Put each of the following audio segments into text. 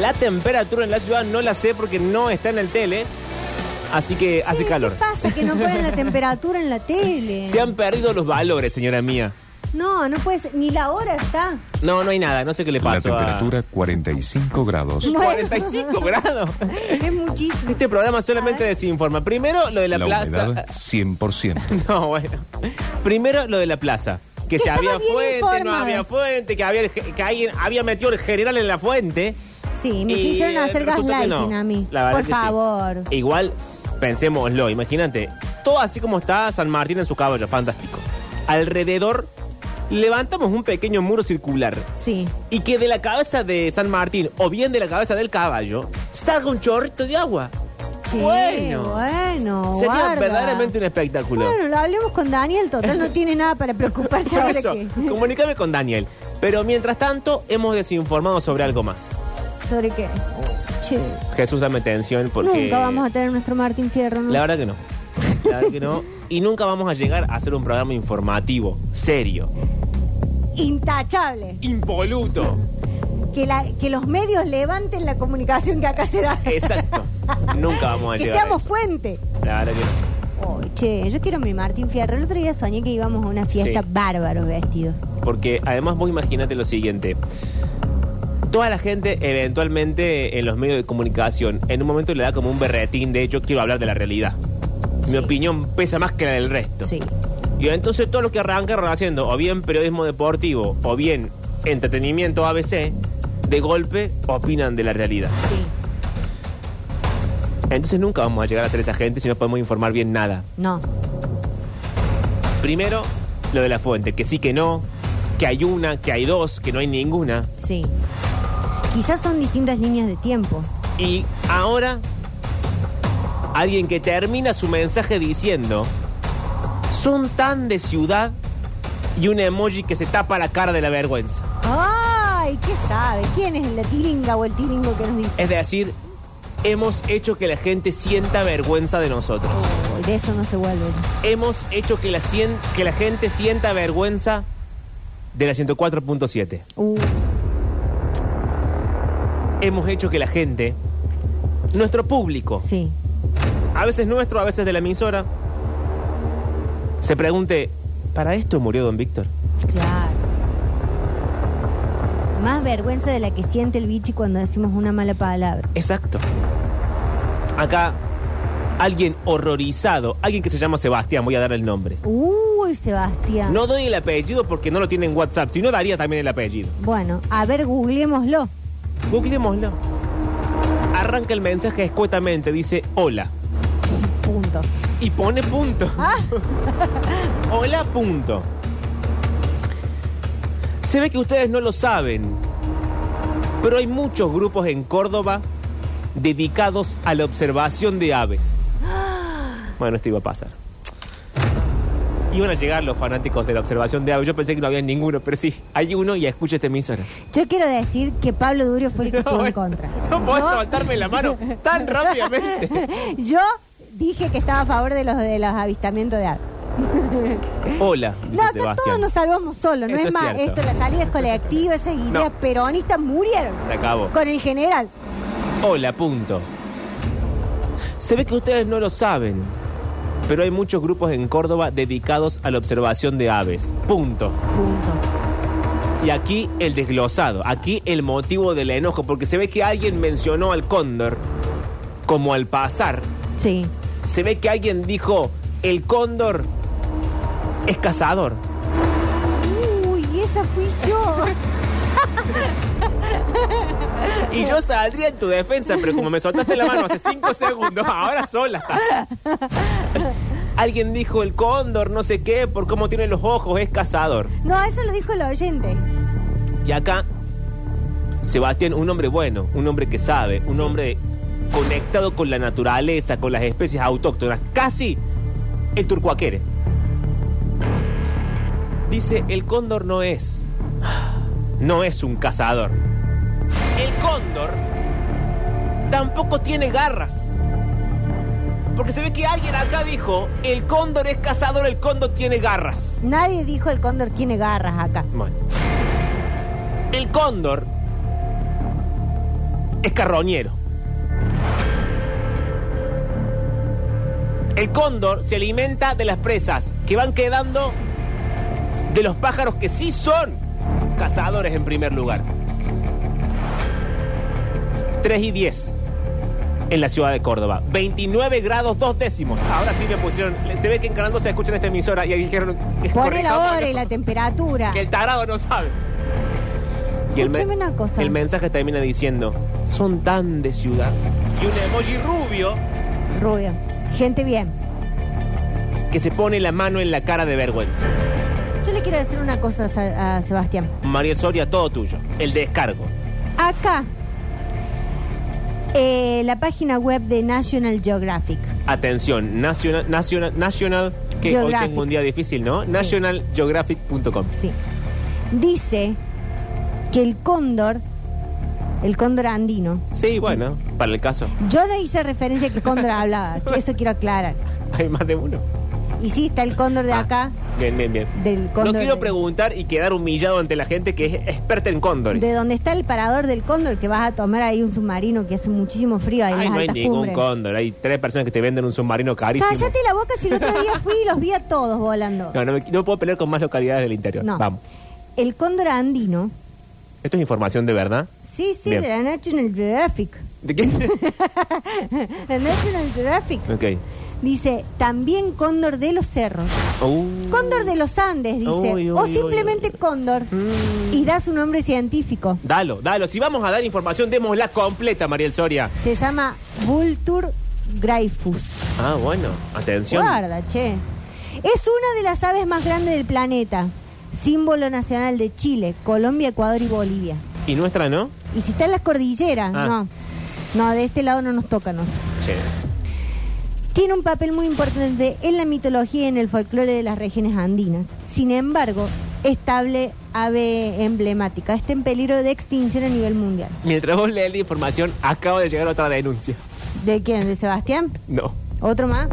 La temperatura en la ciudad no la sé porque no está en el tele. Así que hace Che, calor. ¿Qué pasa que no ponen la temperatura en la tele? Se han perdido los valores, señora mía. No, no puede ser. Ni la hora está. No, no hay nada. No sé qué le La pasó. a- temperatura 45 grados. Bueno. 45 grados. Es muchísimo. Este programa solamente A ver. desinforma. Primero, lo de la, La plaza. humedad 100%. No, bueno. Primero, lo de la plaza. Que si Estaba había bien fuente, no había fuente, que, había, que alguien había metido el general en la fuente. Sí, me Y, quisieron eh, hacer que gaslighting no. a mí. La verdad Por que sí. favor. Igual, pensémoslo, imagínate. Todo así como está San Martín en su caballo, fantástico. Alrededor levantamos un pequeño muro circular. Sí. Y que de la cabeza de San Martín, o bien de la cabeza del caballo, salga un chorrito de agua. Che, Bueno. bueno. Sería guarda. verdaderamente un espectáculo. Bueno, lo hablemos con Daniel. Total, no tiene nada para preocuparse Por ahora eso, que... comunícame con Daniel. Pero mientras tanto, hemos desinformado sobre algo más. ¿Sobre qué? Che, Jesús, dame atención porque... nunca vamos a tener nuestro Martín Fierro, ¿no? La verdad que no. La verdad que no. Y nunca vamos a llegar a hacer un programa informativo, serio, Intachable. impoluto. Que, la, que los medios levanten la comunicación que acá se da. Exacto. Nunca vamos a que llegar seamos a eso. fuente. La verdad que no. Ay, che, yo quiero mi Martín Fierro. El otro día soñé que íbamos a una fiesta Sí. bárbaro vestidos. Porque además vos imagínate lo siguiente. Toda la gente eventualmente en los medios de comunicación en un momento le da como un berretín de yo quiero hablar de la realidad. Mi opinión pesa más que la del resto. Sí. Y entonces todo lo que arrancan haciendo, o bien periodismo deportivo, o bien entretenimiento ABC, de golpe opinan de la realidad. Sí. Entonces nunca vamos a llegar a ser esa gente si no podemos informar bien nada. No. Primero, lo de la fuente, que sí que no, que hay una, que hay dos, que no hay ninguna. Sí. Quizás son distintas líneas de tiempo. Y ahora, alguien que termina su mensaje diciendo, son tan de ciudad y un emoji que se tapa la cara de la vergüenza. Ay, ¿qué sabe? ¿Quién es el de Tiringa o el Tiringo que nos dice? Es decir, hemos hecho que la gente sienta vergüenza de nosotros. Uy, de eso no se vuelve. Hemos hecho que la, cien- que la gente sienta vergüenza de la 104.7. Uh, Hemos hecho que la gente, nuestro público, sí. a veces nuestro, a veces de la emisora, se pregunte, ¿para esto murió don Víctor? Claro. Más vergüenza de la que siente el bichi cuando decimos una mala palabra. Exacto. Acá, alguien horrorizado, alguien que se llama Sebastián, voy a dar el nombre. Uy, Sebastián. No doy el apellido porque no lo tiene en WhatsApp, si no daría también el apellido. Bueno, a ver, googleémoslo. Googleémoslo. Arranca el mensaje escuetamente, dice hola. Punto. Y pone punto. Ah, Hola, punto. Se ve que ustedes no lo saben, pero hay muchos grupos en Córdoba dedicados a la observación de aves. Bueno, esto iba a pasar. Iban a llegar los fanáticos de la observación de aves. Yo pensé que no había ninguno, pero sí, hay uno y escucha esta emisora. yo quiero decir que Pablo Durio fue el que estuvo en contra. No podés Yo- soltarme la mano tan rápidamente. Yo dije que estaba a favor de los de los avistamientos de aves. Hola, dice No, acá Sebastián. todos nos salvamos solos, no Eso es es más, cierto. esto, la salida es colectiva, esas ideas No. peronistas murieron Se acabó. con el general. Hola, punto. Se ve que ustedes no lo saben, pero hay muchos grupos en Córdoba dedicados a la observación de aves. Punto. Punto. Y aquí el desglosado, aquí el motivo del enojo, porque se ve que alguien mencionó al cóndor como al pasar. Sí. Se ve que alguien dijo, el cóndor es cazador. Uy, esa fui yo. Y yo saldría en tu defensa, pero como me soltaste la mano hace cinco segundos, ahora sola. Alguien dijo el cóndor, no sé qué, por cómo tiene los ojos, es cazador. No, eso lo dijo el oyente. Y acá, Sebastián, un hombre bueno, un hombre que sabe, un hombre conectado con la naturaleza, con las especies autóctonas, casi el turcuaquere. Dice, el cóndor no es, no es un cazador. El cóndor tampoco tiene garras. Porque se ve que alguien acá dijo, el cóndor es cazador, el cóndor tiene garras. Nadie dijo el cóndor tiene garras acá. Bueno. El cóndor es carroñero. El cóndor se alimenta de las presas que van quedando de los pájaros que sí son cazadores en primer lugar. 3 y 10 en la ciudad de Córdoba. 29 grados dos décimos. Ahora sí me pusieron. Se ve que en Canal se escucha en esta emisora y ahí dijeron. Pone la hora y la temperatura. Que el tarado no sabe. Y el, una cosa. el mensaje termina diciendo: Son tan de ciudad. Y un emoji rubio Rubio. Gente bien. que se pone la mano en la cara de vergüenza. Yo le quiero decir una cosa a a Sebastián. Mariel Soria, todo tuyo. El descargo. Acá, eh, la página web de National Geographic. Atención, National, National, National que hoy tengo un día difícil, ¿no? Nationalgeographic.com. Sí. Dice que el cóndor, el cóndor andino, Sí, bueno, para el caso. yo no hice referencia a que cóndor hablaba, que eso quiero aclarar. Hay más de uno. Y sí, está el cóndor de Ah, acá, Bien, bien, bien. del No cóndor. quiero de- preguntar y quedar humillado ante la gente que es experta en cóndores. De donde está el parador del cóndor, que vas a tomar ahí un submarino que hace muchísimo frío ahí en Ay, las no hay ningún cumbres. cóndor. Hay tres personas que te venden un submarino carísimo. Cállate la boca si el otro día fui y los vi a todos volando. No, no, me- no puedo pelear con más localidades del interior. No. Vamos. El cóndor andino, ¿Esto es información de verdad? sí, sí, Bien. de la National Geographic. ¿De qué? La National Geographic. ok. Dice, también cóndor de los cerros. Uh. Cóndor de los Andes, dice. Uy, uy, o simplemente uy, cóndor. Mm. Y da su nombre científico. Dalo, dalo. Si vamos a dar información, démosla completa, Mariel Soria. Se llama Vultur gryphus. Ah, bueno. Atención. Guarda, che. Es una de las aves más grandes del planeta. Símbolo nacional de Chile, Colombia, Ecuador y Bolivia. ¿Y nuestra no? Y si está en las cordilleras, Ah. no. No, de este lado no nos toca, no. Che. Tiene un papel muy importante en la mitología y en el folclore de las regiones andinas. Sin embargo, estable ave emblemática. Está en peligro de extinción a nivel mundial. Mientras vos lees la información, acaba de llegar otra denuncia. ¿De quién? ¿De Sebastián? No. ¿Otro más?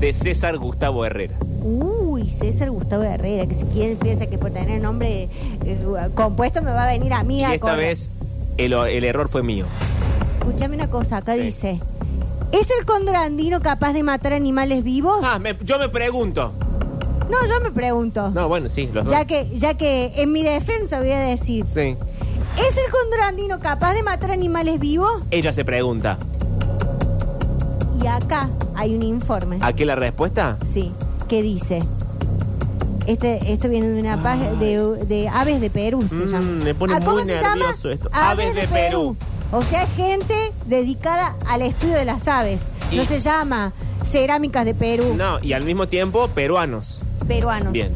De César Gustavo Herrera. Uy, César Gustavo Herrera, que si quién piensa que por tener nombre eh, compuesto me va a venir a mí Y a esta vez el, el error fue mío. Escúchame una cosa, acá Sí. dice. ¿Es el cóndor andino capaz de matar animales vivos? Ah, me- yo me pregunto. No, yo me pregunto. No, bueno, sí, los Ya dos. que, ya que en mi defensa voy a decir. Sí. ¿Es el cóndor andino capaz de matar animales vivos? Ella se pregunta. Y acá hay un informe. ¿A qué la respuesta? Sí, que dice. Este, esto viene de una página de, de Aves de Perú, se Mm, llama. me pone Ah, ¿Cómo muy se llama? nervioso esto. Aves de Perú. O sea, gente dedicada al estudio de las aves. Y- No se llama Cerámicas de Perú, No, y al mismo tiempo, peruanos. peruanos. Bien.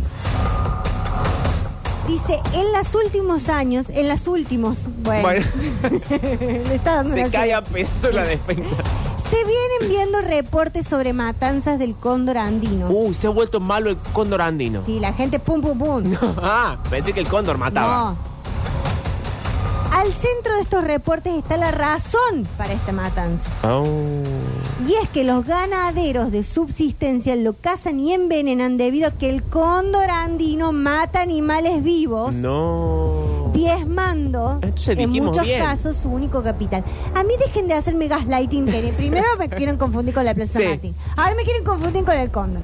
Dice, en los últimos años, en los últimos, bueno, Bueno, le está dando se una cae a pedazos la defensa. Se vienen viendo reportes sobre matanzas del cóndor andino. Uh, se ha vuelto malo el cóndor andino. Sí, la gente pum pum pum. Ah, pensé que el cóndor mataba. No. Al centro de estos reportes está la razón para esta matanza. Oh. Y es que los ganaderos de subsistencia lo cazan y envenenan debido a que el cóndor andino mata animales vivos, No. diezmando Entonces en muchos bien. casos su único capital. A mí dejen de hacerme gaslighting, que primero me quieren confundir con la Plaza Sí. Martín. Ahora me quieren confundir con el cóndor.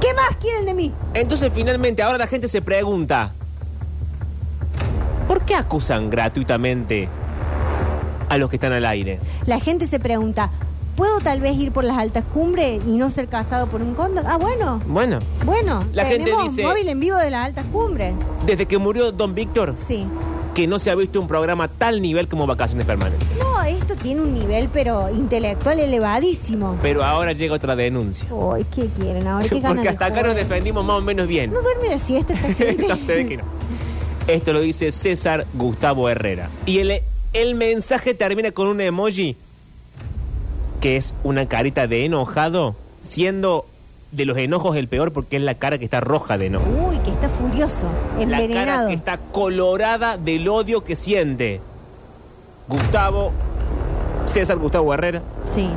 ¿Qué más quieren de mí? Entonces, finalmente, ahora la gente se pregunta: ¿por qué acusan gratuitamente a los que están al aire? La gente se pregunta, ¿puedo tal vez ir por las altas cumbres y no ser cazado por un cóndor? Ah, bueno. Bueno, Bueno, La gente tenemos dice- móvil en vivo de las altas cumbres. desde que murió Don Víctor, Sí. que no se ha visto un programa tal nivel como Vacaciones Permanentes. No, esto tiene un nivel, pero intelectual elevadísimo. Pero ahora llega otra denuncia. Uy, ¿qué quieren ahora? ¿Qué ganas Porque de hasta acá nos defendimos más o menos bien. No duerme la siesta esta gente. No, se ve que no. Esto lo dice César Gustavo Herrera. Y el, el mensaje termina con un emoji que es una carita de enojado, siendo de los enojos el peor porque es la cara que está roja de enojo. Uy, que está furioso, La cara que está colorada del odio que siente. Gustavo, César Gustavo Herrera, Sí.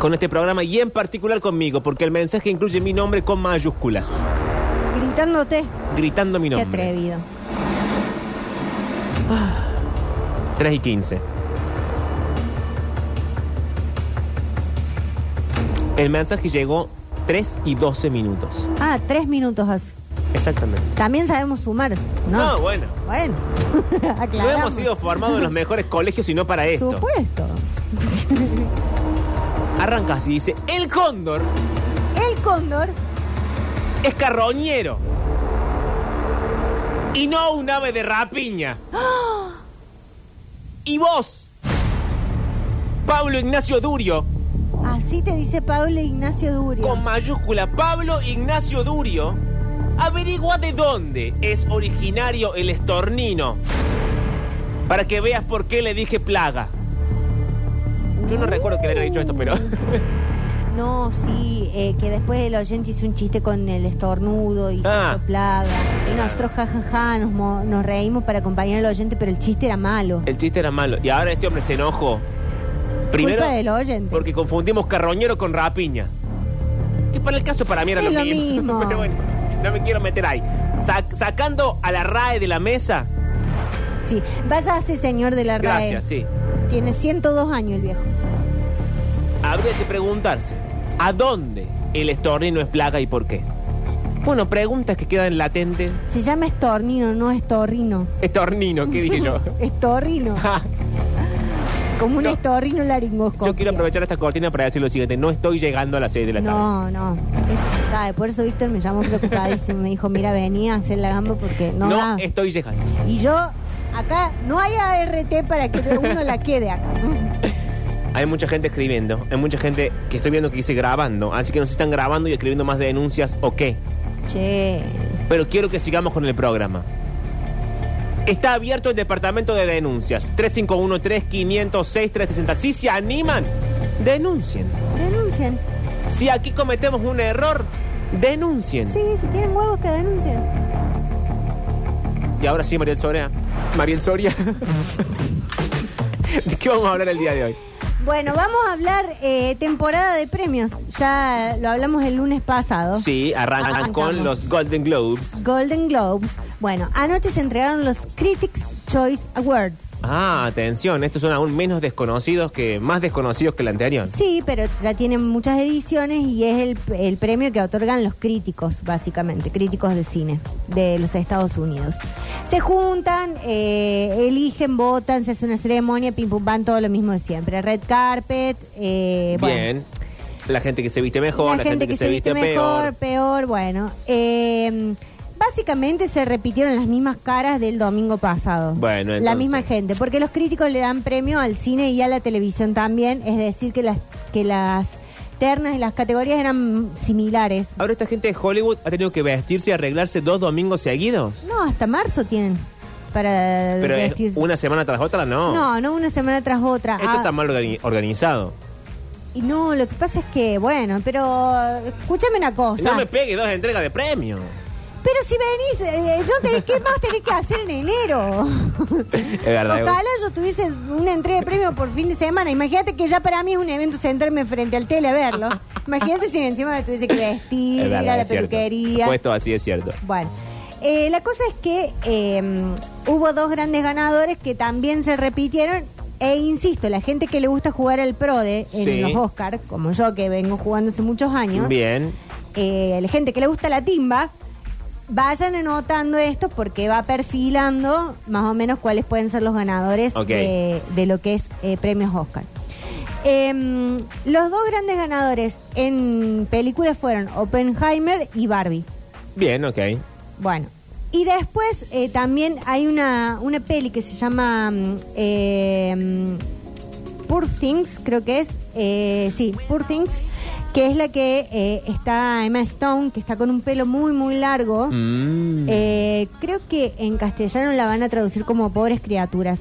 con este programa y en particular conmigo, porque el mensaje incluye mi nombre con mayúsculas, Gritándote. gritando mi Qué nombre. Ah. atrevido. 3 y 15. El mensaje llegó 3 y 12 minutos. Ah, 3 minutos hace. Exactamente. También sabemos sumar, ¿no? No, bueno. Bueno, No hemos sido formados en los mejores colegios, sino para esto. Por supuesto. Arranca así, dice, el cóndor El cóndor es carroñero. Y no un ave de rapiña. Y vos, Pablo Ignacio Durio, así te dice Pablo Ignacio Durio. con mayúscula, Pablo Ignacio Durio, averigua de dónde es originario el estornino. Para que veas por qué le dije plaga. Yo no recuerdo que le haya dicho esto, pero... No, sí, eh, que después el oyente hizo un chiste con el estornudo y Ah. se hizo plaga. Y nosotros, jajaja, nos, mo- nos reímos para acompañar al oyente, pero el chiste era malo. El chiste era malo. Y ahora este hombre se enojó. Primero, Culpa del oyente. porque confundimos carroñero con rapiña. Que para el caso para mí era Es lo, mismo. mismo. Pero bueno, no me quiero meter ahí. Sac- sacando a la RAE de la mesa. Sí, váyase, señor de la RAE. Gracias, sí. Tiene 102 años el viejo. Habría que preguntarse, ¿a dónde el estornino es plaga y por qué? Bueno, preguntas que quedan latentes. Se llama estornino, no estorrino. Estornino, ¿qué dije yo? Estorrino. Ja, Como un No. estorrino laringoscopia. yo quiero aprovechar esta cortina para decir lo siguiente. No estoy llegando a las 6 de la tarde. No, no, eso se sabe. Por eso Víctor me llamó preocupadísimo. Me dijo, mira, venía a hacer la gamba porque no, No da. estoy llegando. Y yo, acá, no hay ART para que uno la quede acá. Hay mucha gente escribiendo, hay mucha gente que estoy viendo que dice grabando, así que nos están grabando y escribiendo más denuncias o qué. Che, Pero quiero que sigamos con el programa. Está abierto el departamento de denuncias. 351-3506-360. Si se animan, denuncien. denuncien. Si aquí cometemos un error, denuncien. Sí, si tienen huevos que denuncien. Y ahora sí, Mariel Soria. Mariel Soria. ¿De qué vamos a hablar el día de hoy? Bueno, vamos a hablar eh, temporada de premios. Ya lo hablamos el lunes pasado. Sí, arrancan Arrancamos. con los Golden Globes. Golden Globes. Bueno, anoche se entregaron los Critics Choice Awards. Ah, atención, estos son aún menos desconocidos que, más desconocidos que el anterior. Sí, pero ya tienen muchas ediciones y es el, el premio que otorgan los críticos, básicamente, críticos de cine de los Estados Unidos. Se juntan, eh, eligen, votan, se hace una ceremonia, pim pum pam, todo lo mismo de siempre. Red carpet, eh, bueno, Bien. La gente que se viste mejor, la, gente, que, se viste, mejor, peor. peor, bueno. eh, básicamente se repitieron las mismas caras del domingo pasado. Bueno, La entonces. misma gente, porque los críticos le dan premio al cine y a la televisión también, es decir, que las, que las ternas y las categorías eran similares. Ahora esta gente de Hollywood ha tenido que vestirse y arreglarse dos domingos seguidos. No, hasta marzo tienen para Pero es vestirse. una semana tras otra, no. No, no una semana tras otra. Esto Ah, está mal organi- organizado. y no, lo que pasa es que, bueno, pero escúchame una cosa. No me pegue dos entregas de premio. Pero si venís, eh, no tenés, ¿qué más tenés que hacer en enero? Es verdad. Ojalá yo tuviese una entrega de premio por fin de semana. Imagínate que ya para mí es un evento sentarme frente al tele a verlo. Imagínate si encima me tuviese que vestir, Es ir a verdad, la es cierto. peluquería. Puesto así es cierto. Bueno, eh, la cosa es que eh, hubo dos grandes ganadores que también se repitieron. E insisto, la gente que le gusta jugar al PRODE en Sí. los Oscars, como yo que vengo jugando hace muchos años, Bien. eh, la gente que le gusta la timba, vayan anotando esto porque va perfilando más o menos cuáles pueden ser los ganadores de, de lo que es eh, premios Oscar. Em, los dos grandes ganadores en películas fueron Oppenheimer y Barbie. Bien, ok. Bueno, y después eh, también hay una, una peli que se llama mm, eh, mm, Poor Things, creo que es. eh, sí, Poor Things, que es la que eh, está Emma Stone, que está con un pelo muy, muy largo. Mm. Eh, creo que en castellano la van a traducir como Pobres Criaturas.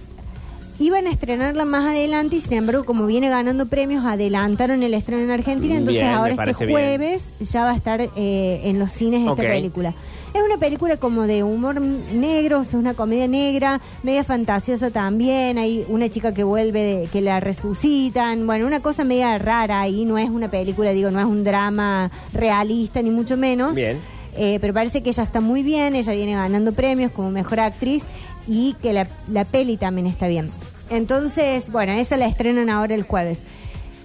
Iban a estrenarla más adelante y sin embargo como viene ganando premios adelantaron el estreno en Argentina, entonces Bien, ahora este bien. jueves ya va a estar eh, en los cines esta película. Es una película como de humor negro, o sea, una comedia negra, media fantasiosa también, hay una chica que vuelve, de- que la resucitan, bueno, una cosa media rara ahí, no es una película, digo, no es un drama realista ni mucho menos. Bien. Eh, pero parece que ella está muy bien, ella viene ganando premios como mejor actriz y que la, la peli también está bien. Entonces, bueno, esa la estrenan ahora el jueves.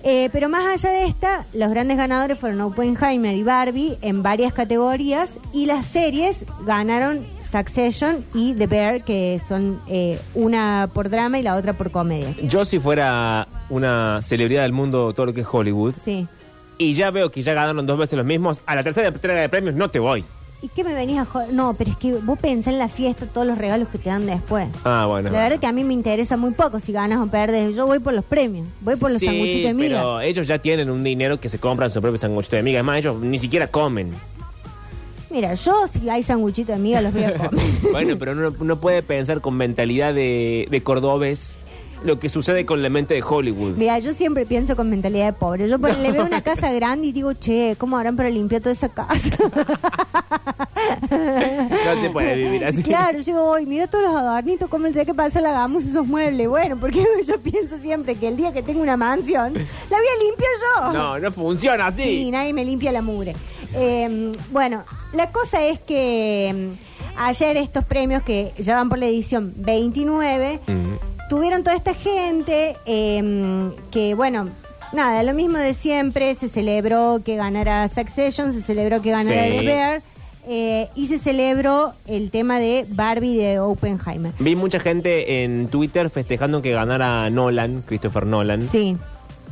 Eh, pero más allá de esta, los grandes ganadores fueron Oppenheimer y Barbie en varias categorías y las series ganaron Succession y The Bear, que son eh, una por drama y la otra por comedia. Yo si fuera una celebridad del mundo, todo lo que es Hollywood, Sí. y ya veo que ya ganaron dos veces los mismos, a la tercera entrega de premios no te voy. ¿Y qué me venís a joder? No, pero es que vos pensás en la fiesta, todos los regalos que te dan después. Ah, bueno. La verdad que a mí me interesa muy poco si ganas o perdes. Yo voy por los premios, voy por los Sí, sanguchitos de miga. pero ellos ya tienen un dinero que se compran su propio sanguchito de miga. Es más, ellos ni siquiera comen. Mira, yo si hay sanguchitos de miga los voy a comer. Bueno, pero no, no puede pensar con mentalidad de, de cordobés lo que sucede con la mente de Hollywood. Mira, yo siempre pienso con mentalidad de pobre. Yo por- le veo una casa grande y digo, che, ¿cómo harán para limpiar toda esa casa? No se puede vivir así. Claro, yo digo, hoy mira todos los adornitos, cómo el día que pasa la hagamos esos muebles. Bueno, porque yo pienso siempre que el día que tengo una mansión, la voy a limpiar yo. No, no funciona así. Sí, nadie me limpia la mugre. Eh, bueno, la cosa es que mm, ayer estos premios que ya van por la edición 29 Mm. Tuvieron toda esta gente eh, que, bueno, nada, lo mismo de siempre, se celebró que ganara Succession, se celebró que ganara Sí. The Bear eh, y se celebró el tema de Barbie de Oppenheimer. Vi mucha gente en Twitter festejando que ganara Nolan, Christopher Nolan. Sí.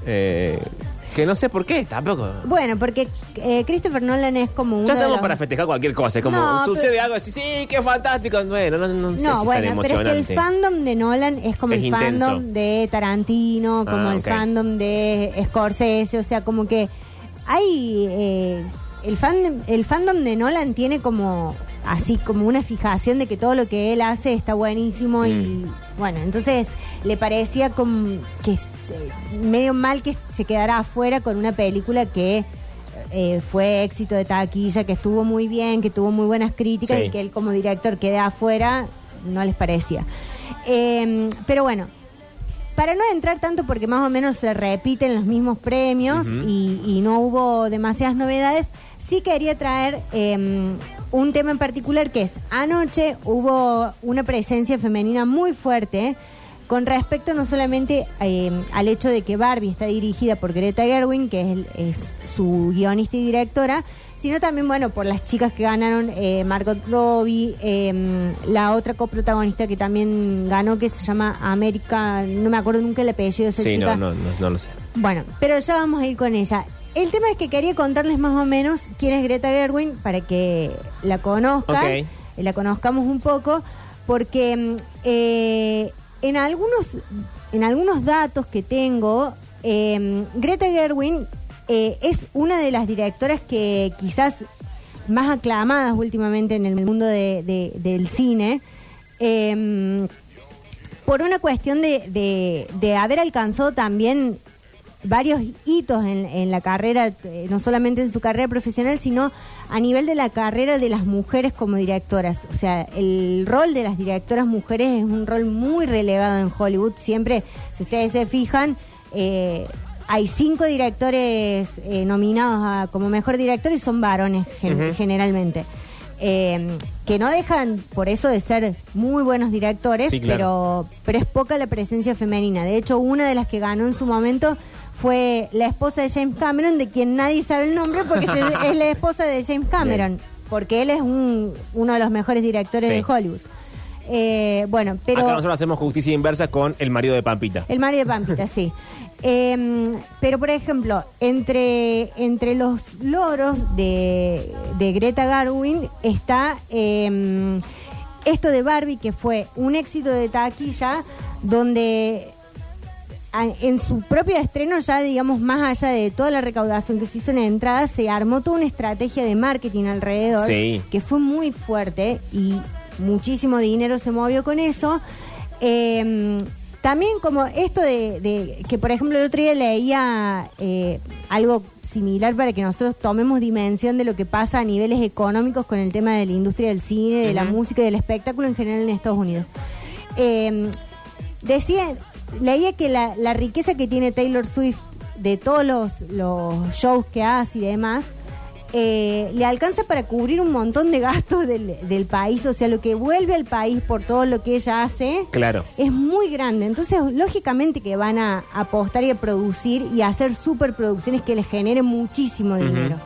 Eh, que no sé por qué, tampoco. Bueno, porque eh, Christopher Nolan es como uno Ya estamos los- para festejar cualquier cosa. Es como, No, sucede pero- algo así, sí, qué fantástico. Bueno, no, no sé si No, bueno, pero es que el fandom de Nolan es como Es el intenso. fandom de Tarantino, como Ah, el ok. fandom de Scorsese, o sea, como que hay eh, el fandom, el fandom de Nolan tiene como así como una fijación de que todo lo que él hace está buenísimo y Mm. bueno, entonces le parecía como que medio mal que se quedara afuera con una película que eh, fue éxito de taquilla, que estuvo muy bien, que tuvo muy buenas críticas Sí. y que él como director quede afuera, no les parecía. Eh, pero bueno, para no entrar tanto porque más o menos se repiten los mismos premios y, y no hubo demasiadas novedades, sí quería traer eh, un tema en particular que es, anoche hubo una presencia femenina muy fuerte con respecto no solamente eh, al hecho de que Barbie está dirigida por Greta Gerwin, que es, el- es su guionista y directora, sino también, bueno, por las chicas que ganaron, eh, Margot Robbie, eh, la otra coprotagonista que también ganó, que se llama América, no me acuerdo nunca el apellido de esa Sí, chica. no, no, no, no lo sé. Bueno, pero ya vamos a ir con ella. El tema es que quería contarles más o menos quién es Greta Gerwin para que la conozcan, la conozcamos un poco, porque mm, eh, en algunos en algunos datos que tengo, eh, Greta Gerwin eh, es una de las directoras que quizás más aclamadas últimamente en el mundo de- de- del cine. Eh, por una cuestión de haber alcanzado también varios hitos en, en la carrera, eh, no solamente en su carrera profesional, sino a nivel de la carrera de las mujeres como directoras. O sea, el rol de las directoras mujeres es un rol muy relegado en Hollywood. Siempre, si ustedes se fijan, eh, hay cinco directores eh, nominados a- como mejor director y son varones gen- generalmente. Eh, que no dejan por eso de ser muy buenos directores, Sí, claro. pero, pero es poca la presencia femenina. De hecho, una de las que ganó en su momento fue la esposa de James Cameron, de quien nadie sabe el nombre porque se- es la esposa de James Cameron, porque él es un, uno de los mejores directores Sí. de Hollywood. Eh, bueno, pero... Acá nosotros hacemos justicia inversa con el marido de Pampita. El Mario de Pampita, sí. Eh, pero, por ejemplo, entre, entre los loros de, de Greta Garwin está eh, esto de Barbie, que fue un éxito de taquilla, donde en su propio estreno, ya digamos, más allá de toda la recaudación que se hizo en entrada, se armó toda una estrategia de marketing alrededor Sí. que fue muy fuerte y muchísimo dinero se movió con eso. Eh, también como esto de, de que, por ejemplo, el otro día leía eh, algo similar para que nosotros tomemos dimensión de lo que pasa a niveles económicos con el tema de la industria del cine, de la música y del espectáculo en general en Estados Unidos. Eh, decía, leía que la, la riqueza que tiene Taylor Swift de todos los, los shows que hace y demás, eh, le alcanza para cubrir un montón de gastos del, del país, o sea, lo que vuelve al país por todo lo que ella hace Claro. es muy grande. Entonces, lógicamente que van a apostar y a producir y a hacer superproducciones que les generen muchísimo dinero.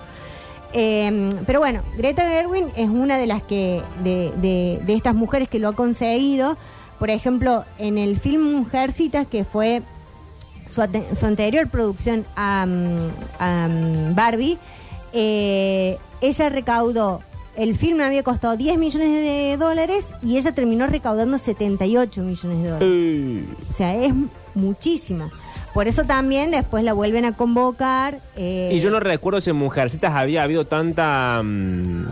Eh, pero bueno, Greta Gerwin es una de las que, de, de- de estas mujeres que lo ha conseguido. Por ejemplo, en el film Mujercitas, que fue su, su anterior producción a, a, Barbie, eh, ella recaudó, el film había costado 10 millones de dólares y ella terminó recaudando 78 millones de dólares. Eh, O sea, es muchísimo. Por eso también después la vuelven a convocar. eh, Y yo no recuerdo si en Mujercitas había habido tanta mm,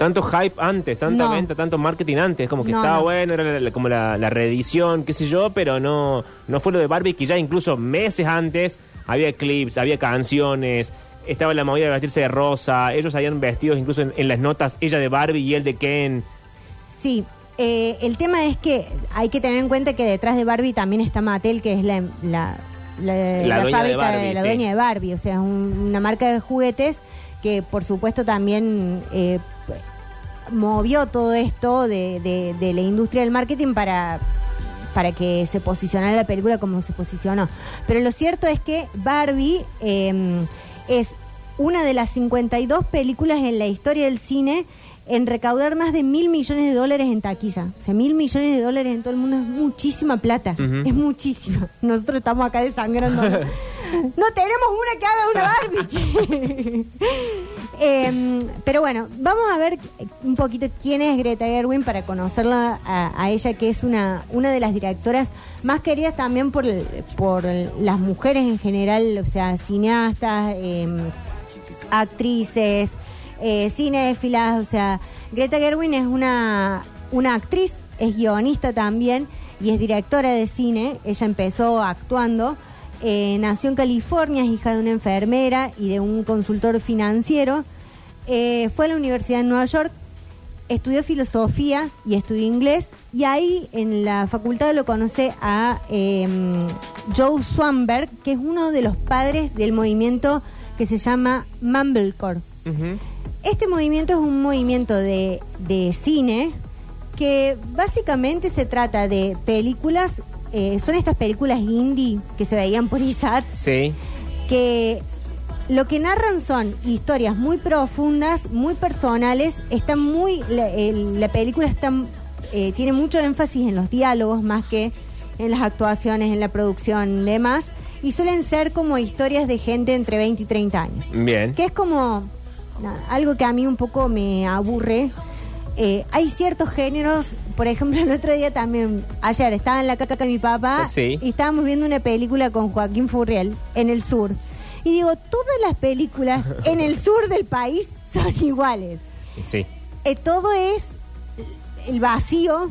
tanto hype antes, tanta No. venta, tanto marketing antes, como que No, estaba no. bueno, era la- la- como la, la reedición, qué sé yo, pero no no fue lo de Barbie que ya incluso meses antes había clips, había canciones, estaba la movida de vestirse de rosa, ellos habían vestidos incluso en, en las notas, ella de Barbie y él de Ken. Sí, eh, el tema es que hay que tener en cuenta que detrás de Barbie también está Mattel, que es la, la, la- La la dueña de fábrica Barbie, la sí. dueña de Barbie, o sea, es un- una marca de juguetes que por supuesto también eh, movió todo esto de, de- de la industria del marketing para para que se posicionara la película como se posicionó. Pero lo cierto es que Barbie eh, es una de las 52 películas en la historia del cine en recaudar más de mil millones de dólares en taquilla. O sea, mil millones de dólares en todo el mundo es muchísima plata. Es muchísima. Nosotros estamos acá desangrando. no tenemos una que haga una Barbie. che. Em, pero bueno, vamos a ver un poquito quién es Greta Gerwin para conocerla a, a ella, que es una, una de las directoras más queridas también por, el- por las mujeres en general, o sea, cineastas, em, actrices, eh, cinéfilas, o sea, Greta Gerwin es una, una actriz, es guionista también y es directora de cine. Ella empezó actuando, eh, nació en California, es hija de una enfermera y de un consultor financiero. Eh, fue a la Universidad de Nueva York, estudió filosofía y estudió inglés y ahí en la facultad lo conoce a eh, Joe Swanberg, que es uno de los padres del movimiento que se llama Mumblecore. Este movimiento es un movimiento de, de cine que básicamente se trata de películas, eh, son estas películas indie que se veían por ISAT, Sí. que lo que narran son historias muy profundas, muy personales, está muy, la, el- la película está, eh, tiene mucho énfasis en los diálogos más que en las actuaciones, en la producción y demás, y suelen ser como historias de gente entre 20 y 30 años Bien. que es como nada, algo que a mí un poco me aburre. Eh, hay ciertos géneros, por ejemplo, el otro día también, ayer estaba en la caca con mi papá Sí. y estábamos viendo una película con Joaquín Furriel en el sur. Y digo, todas las películas en el sur del país son iguales. Sí. Eh, todo es el vacío,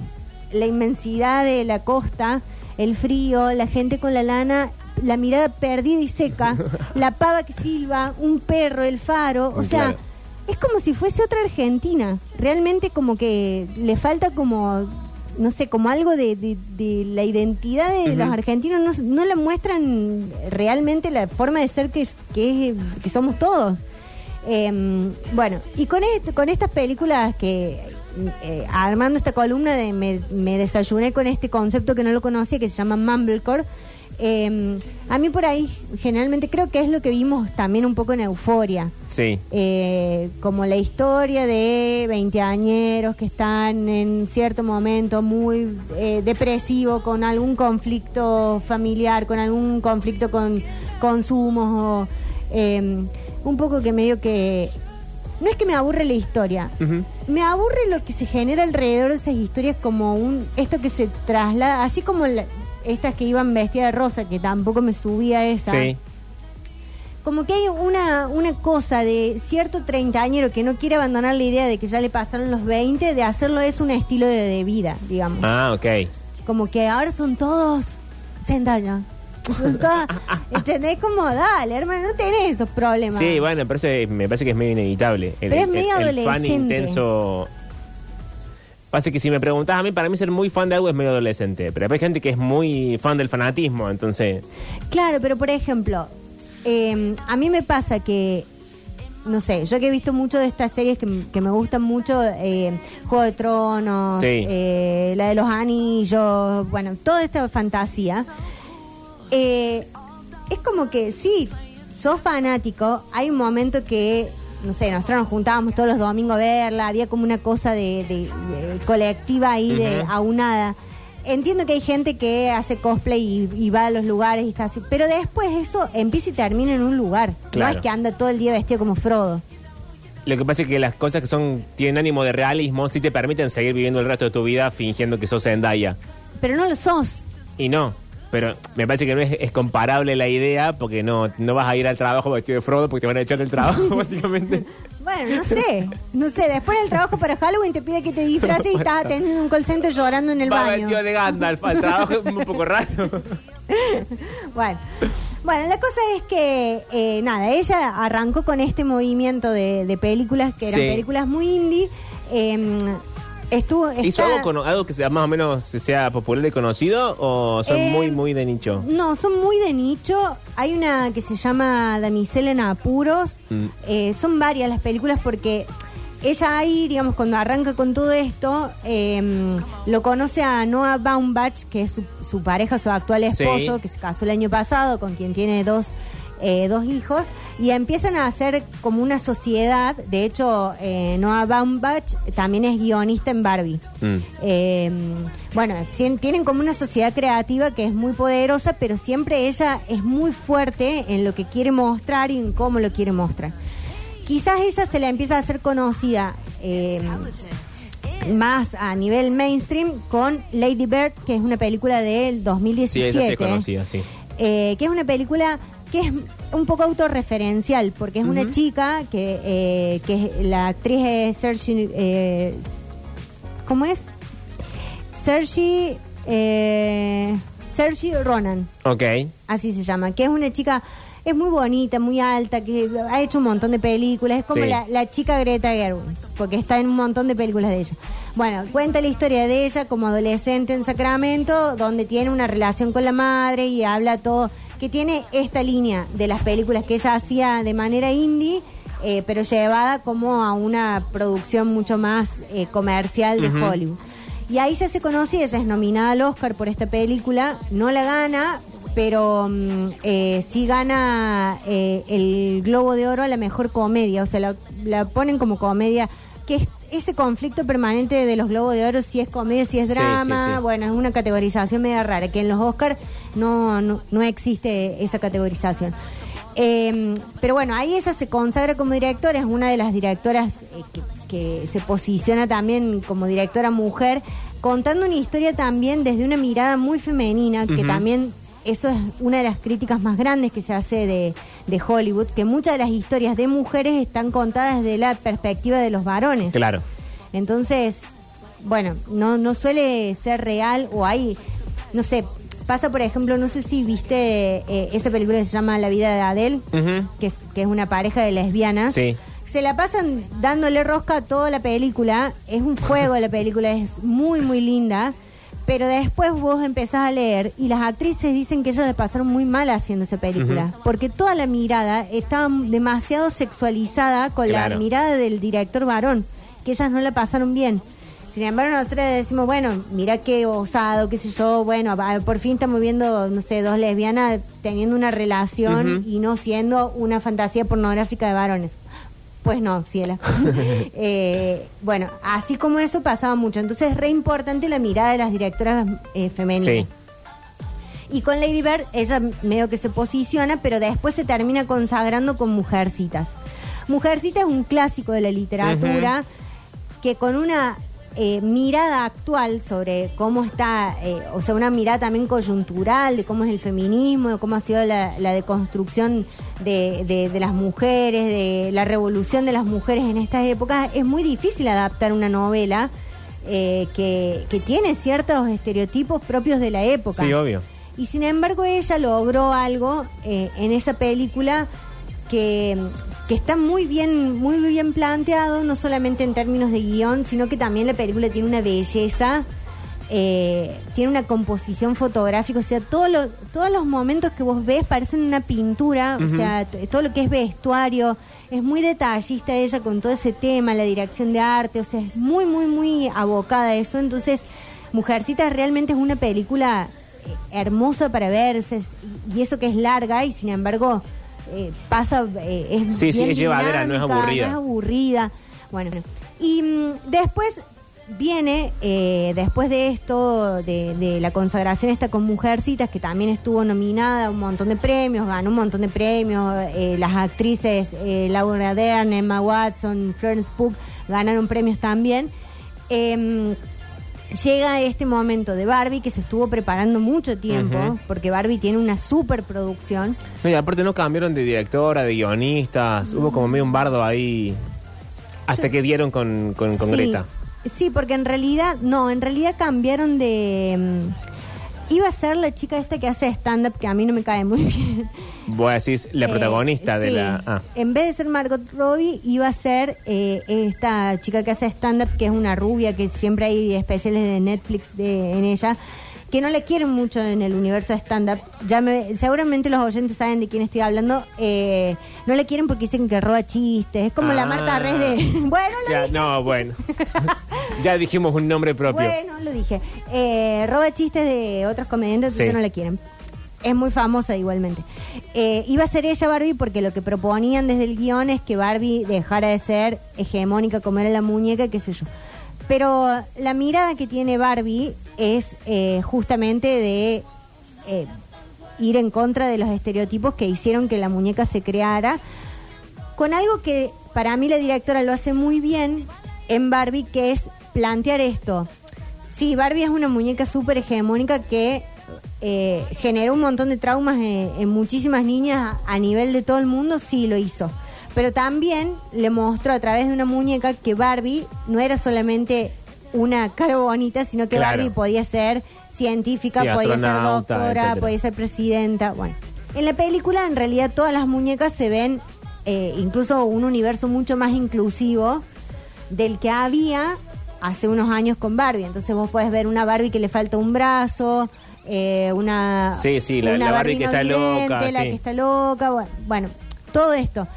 la inmensidad de la costa, el frío, la gente con la lana, la mirada perdida y seca, la pava que silba, un perro, el faro, o sea, Claro. Es como si fuese otra Argentina. Realmente como que le falta como, no sé, como algo de, de- de la identidad de los argentinos, no, no la muestran realmente la forma de ser que, que, que somos todos. Eh, bueno, y con, est- con estas películas que eh, armando esta columna de me, me desayuné con este concepto que no lo conocía que se llama Mumblecore. Eh, a mí por ahí generalmente creo que es lo que vimos también un poco en Euforia. Sí. Eh, como la historia de veinteañeros que están en cierto momento muy eh, depresivo con algún conflicto familiar, con algún conflicto con consumos o eh, un poco que medio que no es que me aburre la historia, me aburre lo que se genera alrededor de esas historias como un esto que se traslada, así como la- estas que iban vestidas de rosa que tampoco me subía esa Sí. como que hay una, una cosa de cierto treintañero que no quiere abandonar la idea de que ya le pasaron los 20, de hacerlo es un estilo de, de vida, digamos. Ah, ok. Como que ahora son todos Zendaya. Son todas, ¿Entendés? Como, dale, hermano, no tenés esos problemas. Sí, bueno, pero eso es- me parece que es medio inevitable. El, Pero es el- medio el fan adolescente. intenso. Pasa que si me preguntás a mí, para mí ser muy fan de algo es medio adolescente. Pero hay gente que es muy fan del fanatismo, entonces. Claro, pero por ejemplo, eh, a mí me pasa que no sé, yo que he visto mucho de estas series que, me gustan mucho, eh, Juego de Tronos, Sí. eh, la de los anillos, bueno, toda esta fantasía, eh, es como que sí, sos fanático, hay un momento que, no sé, nosotros nos juntábamos todos los domingos a verla, había como una cosa de, de- de colectiva ahí, de aunada. Entiendo que hay gente que hace cosplay y, y va a los lugares y está así, pero después eso empieza y termina en un lugar. No Claro. es que anda todo el día vestido como Frodo. Lo que pasa es que las cosas que son tienen ánimo de realismo sí te permiten seguir viviendo el resto de tu vida fingiendo que sos Zendaya. Pero no lo sos. Y no. Pero me parece que no es, es comparable la idea porque no, no vas a ir al trabajo vestido de Frodo porque te van a echar del trabajo, básicamente. Bueno, no sé. No sé, después del trabajo para Halloween te pide que te disfraces y estás atendiendo un call center llorando en el Va baño. vestido de Gandalf al trabajo es un poco raro. Bueno. Bueno, la cosa es que, eh, nada, ella arrancó con este movimiento de, de películas que eran Sí. películas muy indie. eh, estuvo. ¿Hizo algo, cono- algo que sea más o menos sea popular y conocido o son Eh, muy, muy de nicho? No, son muy de nicho. Hay una que se llama Damisela en Apuros. Mm. Eh, son varias las películas porque ella ahí, digamos, cuando arranca con todo esto, eh, lo conoce a Noah Baumbach, que es su, su pareja, su actual esposo, que se casó el año pasado, con quien tiene dos, eh, dos hijos. Y empiezan a hacer como una sociedad. De hecho, eh, Noah Baumbach también es guionista en Barbie. Mm. Eh, bueno, tienen como una sociedad creativa que es muy poderosa, pero siempre ella es muy fuerte en lo que quiere mostrar y en cómo lo quiere mostrar. Quizás ella se la empieza a hacer conocida eh, más a nivel mainstream con Lady Bird, que es una película del Sí, 2017. esa sí es conocida, sí. que es una película que es un poco autorreferencial, porque es una chica que, eh, que es- la actriz es Sergi, eh, ¿cómo es? Sergi, eh, Sergi Ronan, Ok. así se llama, que es una chica, es muy bonita, muy alta, que ha hecho un montón de películas, es como Sí. la, la chica Greta Gerwig, porque está en un montón de películas de ella. Bueno, cuenta la historia de ella como adolescente en Sacramento, donde tiene una relación con la madre y habla todo, que tiene esta línea de las películas que ella hacía de manera indie, eh, pero llevada como a una producción mucho más eh, comercial de. Hollywood. Y ahí se hace conocida, ella es nominada al Oscar por esta película, no la gana, pero mm, eh, sí gana eh, el Globo de Oro a la mejor comedia, o sea, la, la ponen como comedia, que es ese conflicto permanente de los Globos de Oro, si es comedia, si es drama, sí, sí. bueno, es una categorización media rara, que en los Oscars no, no, no existe esa categorización. Eh, pero bueno, ahí ella se consagra como directora, es una de las directoras eh, que, que se posiciona también como directora mujer, contando una historia también desde una mirada muy femenina, que también eso es una de las críticas más grandes que se hace de, de Hollywood, que muchas de las historias de mujeres están contadas desde la perspectiva de los varones. Claro. Entonces, bueno, no, no suele ser real o hay, no sé, pasa por ejemplo, no sé si viste eh, esa película que se llama La vida de Adele, que es, que es una pareja de lesbianas. Sí. Se la pasan dándole rosca a toda la película, es un fuego la película, es muy, muy linda. Pero después vos empezás a leer y las actrices dicen que ellas le pasaron muy mal haciendo esa película. Porque toda la mirada estaba demasiado sexualizada con la mirada del director varón, que ellas no la pasaron bien. Sin embargo, nosotros decimos, bueno, mira qué osado, qué sé yo, bueno, por fin estamos viendo, no sé, dos lesbianas teniendo una relación y no siendo una fantasía pornográfica de varones. Pues no, ciela. Eh, bueno, así como eso pasaba mucho. Entonces es re importante la mirada de las directoras eh, femeninas. Sí. Y con Lady Bird, ella medio que se posiciona, pero después se termina consagrando con Mujercitas. Mujercitas es un clásico de la literatura que con una eh, mirada actual sobre cómo está, eh, o sea, una mirada también coyuntural de cómo es el feminismo, de cómo ha sido la, la deconstrucción de, de- de las mujeres, de la revolución de las mujeres en estas épocas, es muy difícil adaptar una novela eh, que, que tiene ciertos estereotipos propios de la época. Sí, obvio. Y sin embargo ella logró algo eh, en esa película que, que está muy bien, muy bien planteado, no solamente en términos de guion, sino que también la película tiene una belleza eh, tiene una composición fotográfica, o sea, todo lo- todos los momentos que vos ves parecen una pintura, o sea, todo lo que es vestuario, es muy detallista ella con todo ese tema, la dirección de arte, o sea, es muy, muy, muy abocada a eso. Entonces, Mujercita realmente es una película eh, hermosa para ver, o sea, es- y eso que es larga y sin embargo eh, pasa, eh, es Sí, sí, bien es llevadera, no es aburrida. no es aburrida. Bueno, y mm, después viene, eh, después de esto, de, de la consagración esta con Mujercitas, que también estuvo nominada a un montón de premios, ganó un montón de premios, eh, las actrices eh, Laura Dern, Emma Watson, Florence Pugh ganaron premios también. Llega este momento de Barbie que se estuvo preparando mucho tiempo, porque Barbie tiene una superproducción. No, y aparte no cambiaron de directora, de guionistas. Hubo como medio un bardo ahí. Hasta que dieron con, con, con Sí, Greta. Sí, porque en realidad, no, en realidad cambiaron de... mm, iba a ser la chica esta que hace stand-up, que a mí no me cae muy bien. Vos decís la Eh, protagonista de sí. la. Ah. En vez de ser Margot Robbie, iba a ser eh, esta chica que hace stand-up, que es una rubia, que siempre hay especiales de Netflix de, en ella, que no le quieren mucho en el universo de stand-up. Ya me- seguramente los oyentes saben de quién estoy hablando. eh, no le quieren porque dicen que roba chistes. Es como la Ah. Marta Res de... bueno, lo Ya, dije. no, bueno. ya dijimos un nombre propio. Bueno, lo dije. Eh, roba chistes de otros comediantes, Sí. entonces no la quieren. Es muy famosa igualmente. Eh, iba a ser ella Barbie porque lo que proponían desde el guion es que Barbie dejara de ser hegemónica como era la muñeca, qué sé yo. Pero la mirada que tiene Barbie es eh, justamente de eh, ir en contra de los estereotipos que hicieron que la muñeca se creara con algo que para mí la directora lo hace muy bien en Barbie, que es plantear esto. Sí, Barbie es una muñeca súper hegemónica que eh, generó un montón de traumas en, muchísimas niñas a, a nivel de todo el mundo, sí lo hizo. Pero también le mostró a través de una muñeca que Barbie no era solamente una cara bonita, sino que Claro. Barbie podía ser científica, Sí, podía ser doctora, etcétera. podía ser presidenta. Bueno, en la película en realidad todas las muñecas se ven eh, incluso un universo mucho más inclusivo del que había hace unos años con Barbie. Entonces vos podés ver una Barbie que le falta un brazo, eh, una, Sí, sí, la- una la Barbie que no está vidente, loca, la sí. que está loca, bueno, bueno, todo esto.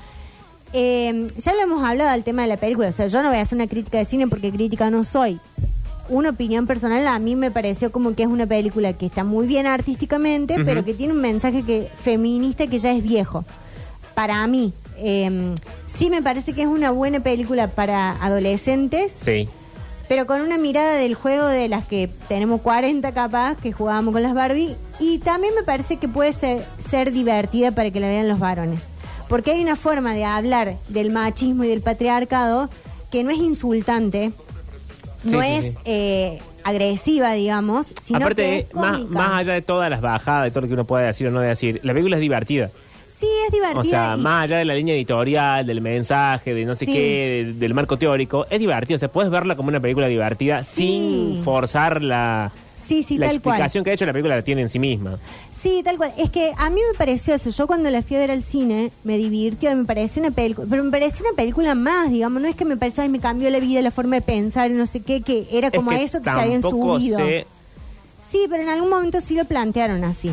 Eh, ya lo hemos hablado del tema de la película, o sea, yo no voy a hacer una crítica de cine porque crítica no soy. Una opinión personal, a mí me pareció como que es una película que está muy bien artísticamente, pero que tiene un mensaje que feminista que ya es viejo. Para mí, eh, sí me parece que es una buena película para adolescentes, Sí. pero con una mirada del juego de las que tenemos 40 capaz, que jugábamos con las Barbie, y también me parece que puede ser, ser divertida para que la vean los varones. Porque hay una forma de hablar del machismo y del patriarcado que no es insultante, no Sí, es sí. eh, agresiva, digamos, sino que Aparte, es más, más allá de todas las bajadas, de todo lo que uno puede decir o no decir, la película es divertida. Sí, es divertida. O sea, y- más allá de la línea editorial, del mensaje, de no sé qué, de- del marco teórico, es divertido. O sea, puedes verla como una película divertida sin forzar la, Sí, sí, la tal cual. explicación que de hecho la película la tiene en sí misma. Sí, tal cual. Es que a mí me pareció eso. Yo cuando la fui a ver al cine me divirtió, me pareció una película, pero me pareció una película más, digamos. No es que me pareció, ay, me cambió la vida, la forma de pensar, y no sé qué, que era Es como que eso que se habían subido. sé- Sí, pero en algún momento sí lo plantearon así.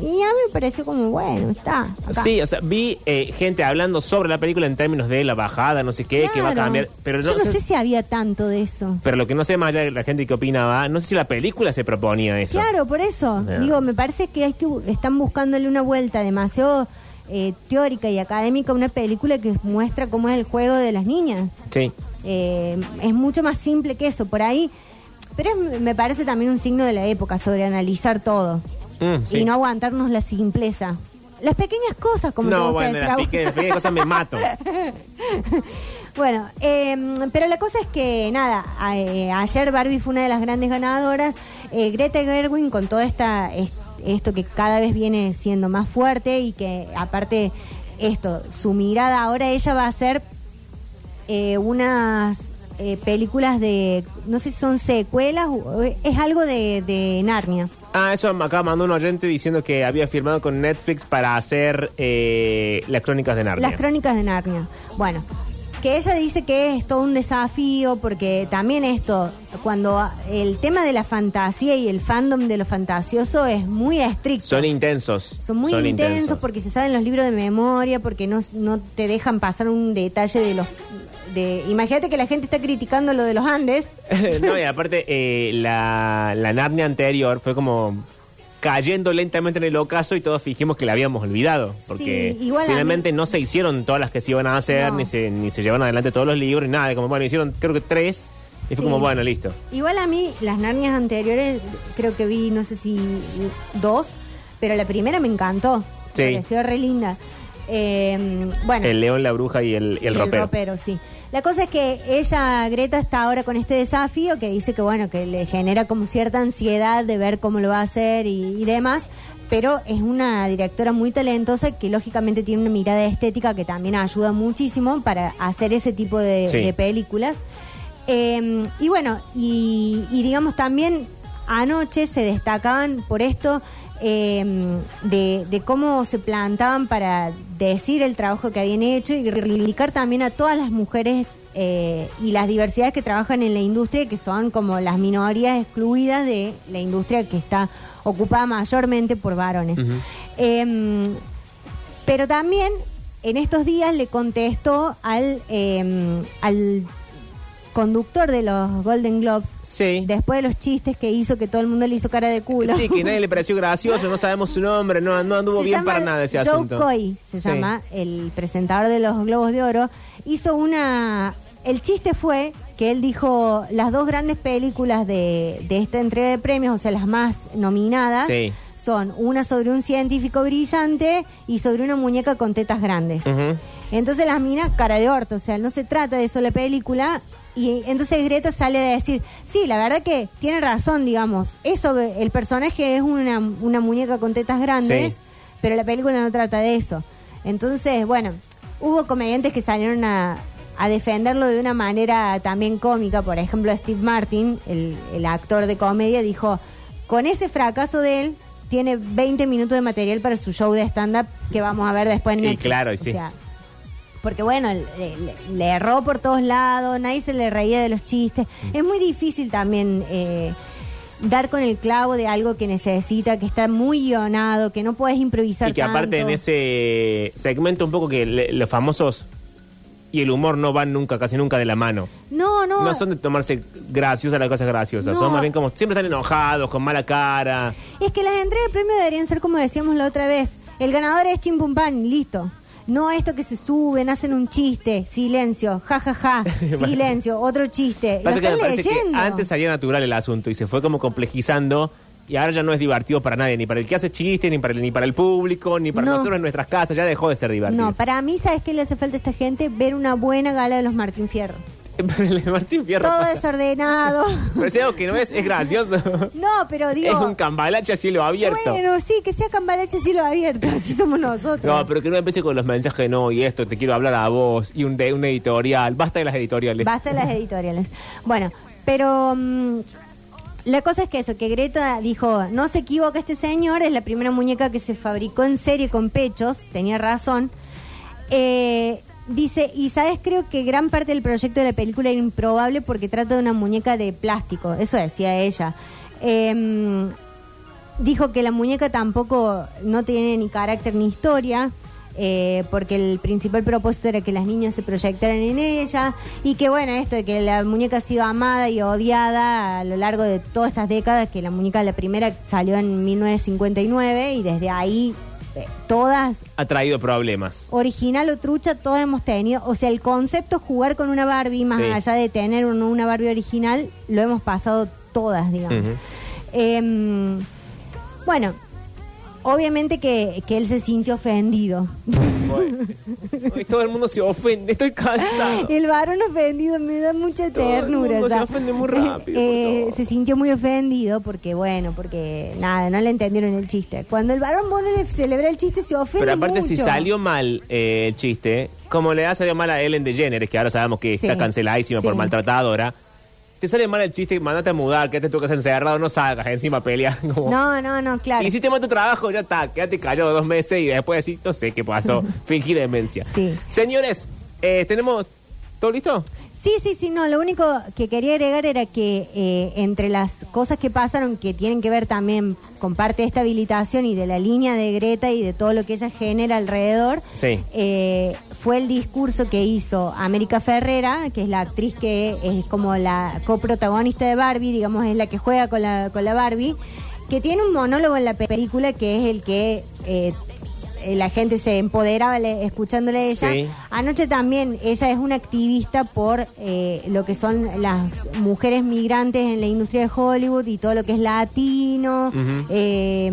Y a mí me pareció como, bueno, está. acá. Sí, o sea, vi eh, gente hablando sobre la película en términos de la bajada, no sé qué, que va a Claro. cambiar. Pero Yo no, no sé- si había tanto de eso. Pero lo que no sé más allá de la gente que opinaba, no sé si la película se proponía eso. Claro, por eso. Ya. Digo, me parece que, hay que están buscándole una vuelta demasiado eh, teórica y académica a una película que muestra cómo es el juego de las niñas. Sí. Eh, es mucho más simple que eso, por ahí. Pero es- me parece también un signo de la época, sobre analizar todo. Mm, sí. Y no aguantarnos la simpleza. Las pequeñas cosas, como te No, gusta bueno, decir las a vos. las pequeñas cosas me mato. Bueno, eh, pero la cosa es que, nada, a- eh, ayer Barbie fue una de las grandes ganadoras. Eh, Greta Gerwin, con todo esta, es- esto que cada vez viene siendo más fuerte y que, aparte, esto, su mirada, ahora ella va a hacer eh, unas eh, películas de, no sé si son secuelas, o- es algo de, de Narnia. Ah, eso me acaba mandó un oyente diciendo que había firmado con Netflix para hacer eh, las crónicas de Narnia. Las crónicas de Narnia. Bueno, que ella dice que es todo un desafío porque también esto, cuando el tema de la fantasía y el fandom de lo fantasioso es muy estricto. Son intensos. Son muy intensos, porque se saben los libros de memoria, porque no, no te dejan pasar un detalle de los... De, imagínate que la gente está criticando lo de los Andes. no, y aparte, eh, la, la Narnia anterior fue como cayendo lentamente en el ocaso y todos fijimos que la habíamos olvidado. Porque Sí, igual finalmente no se hicieron todas las que se iban a hacer, No. ni, se, ni se llevaron adelante todos los libros, ni nada. Como, bueno, hicieron creo que tres y fue como, bueno, listo. Igual a mí, las Narnias anteriores, creo que vi, no sé si dos, pero la primera me encantó. Sí. Me pareció re linda. Eh, bueno. El león, la bruja y el, y el ropero. sí. La cosa es que ella, Greta, está ahora con este desafío que dice que, bueno, que le genera como cierta ansiedad de ver cómo lo va a hacer y, y demás, pero es una directora muy talentosa que lógicamente tiene una mirada estética que también ayuda muchísimo para hacer ese tipo de, Sí. de películas. Eh, y bueno, y, y digamos también anoche se destacaban por esto eh, de, de cómo se plantaban para decir el trabajo que habían hecho y reivindicar también a todas las mujeres eh, y las diversidades que trabajan en la industria, que son como las minorías excluidas de la industria que está ocupada mayormente por varones. Eh, pero también en estos días le contestó al, eh, al conductor de los Golden Globes, Sí. después de los chistes que hizo, que todo el mundo le hizo cara de culo. Sí, que nadie le pareció gracioso, no sabemos su nombre, no, no anduvo Se bien para nada ese Joe asunto. Coy, se Sí. llama, el presentador de los Globos de Oro, hizo una... El chiste fue que él dijo las dos grandes películas de, de esta entrega de premios, o sea, las más nominadas, Sí. son una sobre un científico brillante y sobre una muñeca con tetas grandes. Entonces las minas, cara de orto, o sea, no se trata de eso la película. Y entonces Greta sale a decir, sí, la verdad que tiene razón, digamos. Eso, el personaje es una, una muñeca con tetas grandes, Sí. pero la película no trata de eso. Entonces, bueno, hubo comediantes que salieron a, a defenderlo de una manera también cómica. Por ejemplo, Steve Martin, el, el actor de comedia, dijo, con ese fracaso de él, tiene 20 minutos de material para su show de stand-up que vamos a ver después en Y Netflix. claro, y O sí. sea, porque bueno, le, le- le erró por todos lados, nadie se le reía de los chistes. Mm. Es muy difícil también eh, dar con el clavo de algo que necesita, que está muy guionado, que no puedes improvisar Y que aparte en ese segmento un poco que le- los famosos y el humor no van nunca, casi nunca de la mano. No, no. No son de tomarse graciosas las cosas graciosas, No. son más bien como siempre están enojados, con mala cara. Es que las entregas de premio deberían ser como decíamos la otra vez. El ganador es Chim Pum Pan, listo. No esto que se suben, hacen un chiste, silencio, ja ja ja, silencio, otro chiste. Lo Pasa que me están parece que leyendo. antes salía natural el asunto y se fue como complejizando y ahora ya no es divertido para nadie, ni para el que hace chistes, ni para el, ni para el público, ni para No. nosotros en nuestras casas, ya dejó de ser divertido. No, para mí, ¿sabes qué le hace falta a esta gente? Ver una buena gala de los Martín Fierro. Pero el de Martín Fierro Todo desordenado. Pero si algo que no es, es gracioso. No, pero digo. es un cambalache a cielo abierto. Bueno, sí, que sea cambalache cielo abierto, así somos nosotros. No, pero que no empiece con los mensajes no, y esto, te quiero hablar a vos, y un, de, un editorial. Basta de las editoriales. Basta de las editoriales. Bueno, pero mm, la cosa es que eso, que Greta dijo, no se equivoca este señor, es la primera muñeca que se fabricó en serie con pechos, tenía razón. Eh, dice, y sabes, creo que gran parte del proyecto de la película era improbable porque trata de una muñeca de plástico, eso decía ella. Em, dijo que la muñeca tampoco no tiene ni carácter ni historia, eh, porque el principal propósito era que las niñas se proyectaran en ella, y que bueno, esto de que la muñeca ha sido amada y odiada a lo largo de todas estas décadas, que la muñeca, la primera salió en 1959, y desde ahí eh, todas, Ha traído problemas. original o trucha, todas hemos tenido, o sea, el concepto jugar con una Barbie, más Sí. allá de tener no una Barbie original, lo hemos pasado todas, digamos. Ujú. Em, bueno, obviamente que, que él se sintió ofendido. Bueno. Hoy todo el mundo se ofende, estoy cansado. El varón ofendido me da mucha Todo el ternura. mundo ya. se ofende muy rápido Eh, por todo. se sintió muy ofendido porque, bueno, porque nada, no le entendieron el chiste. Cuando el varón bueno le celebra el chiste se ofende Pero aparte, si salió mal eh, el chiste, como le ha salido mal a Ellen DeGeneres, que ahora sabemos que Sí. está canceladísima por Sí. maltratadora, te sale mal el chiste, mandate a mudar, quédate en tu casa encerrado, no salgas encima pelea. Como... No, no, no, claro. Hiciste mal tu trabajo, ya está, quédate callado dos meses y después decir, no sé qué pasó, fingir demencia. Sí. Señores, eh, tenemos ¿Todo listo? Sí, sí, sí, no, lo único que quería agregar era que eh, entre las cosas que pasaron, que tienen que ver también con parte de esta habilitación y de la línea de Greta y de todo lo que ella genera alrededor, Sí. eh, fue el discurso que hizo América Ferrera, que es la actriz que es como la coprotagonista de Barbie, digamos, es la que juega con la, con la Barbie, que tiene un monólogo en la película que es el que... eh, la gente se empoderaba le- escuchándole a ella. Sí. Anoche también ella es una activista por eh, lo que son las mujeres migrantes en la industria de Hollywood y todo lo que es latino. Eh,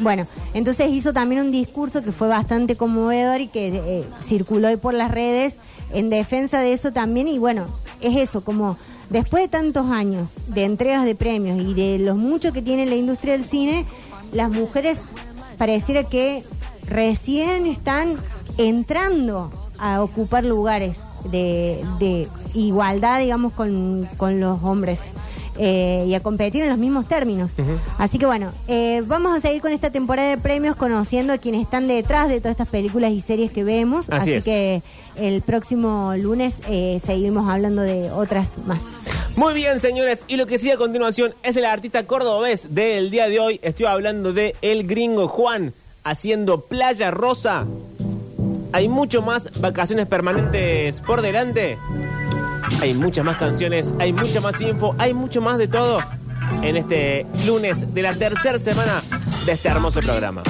bueno, entonces hizo también un discurso que fue bastante conmovedor y que eh, circuló por las redes en defensa de eso también. Y bueno, es eso, como después de tantos años de entregas de premios y de los muchos que tiene la industria del cine, las mujeres pareciera que recién están entrando a ocupar lugares de, de igualdad, digamos, con, con los hombres. eh, y a competir en los mismos términos. Así que bueno, eh, vamos a seguir con esta temporada de premios conociendo a quienes están detrás de todas estas películas y series que vemos. Así Así, es. que el próximo lunes eh, seguimos hablando de otras más. Muy bien, señores. Y lo que sigue a continuación es el artista cordobés del día de hoy. Estoy hablando de El Gringo Juan haciendo Playa Rosa. Hay mucho más vacaciones permanentes por delante. Hay muchas más canciones, hay mucha más info, hay mucho más de todo en este lunes de la tercera semana de este hermoso programa.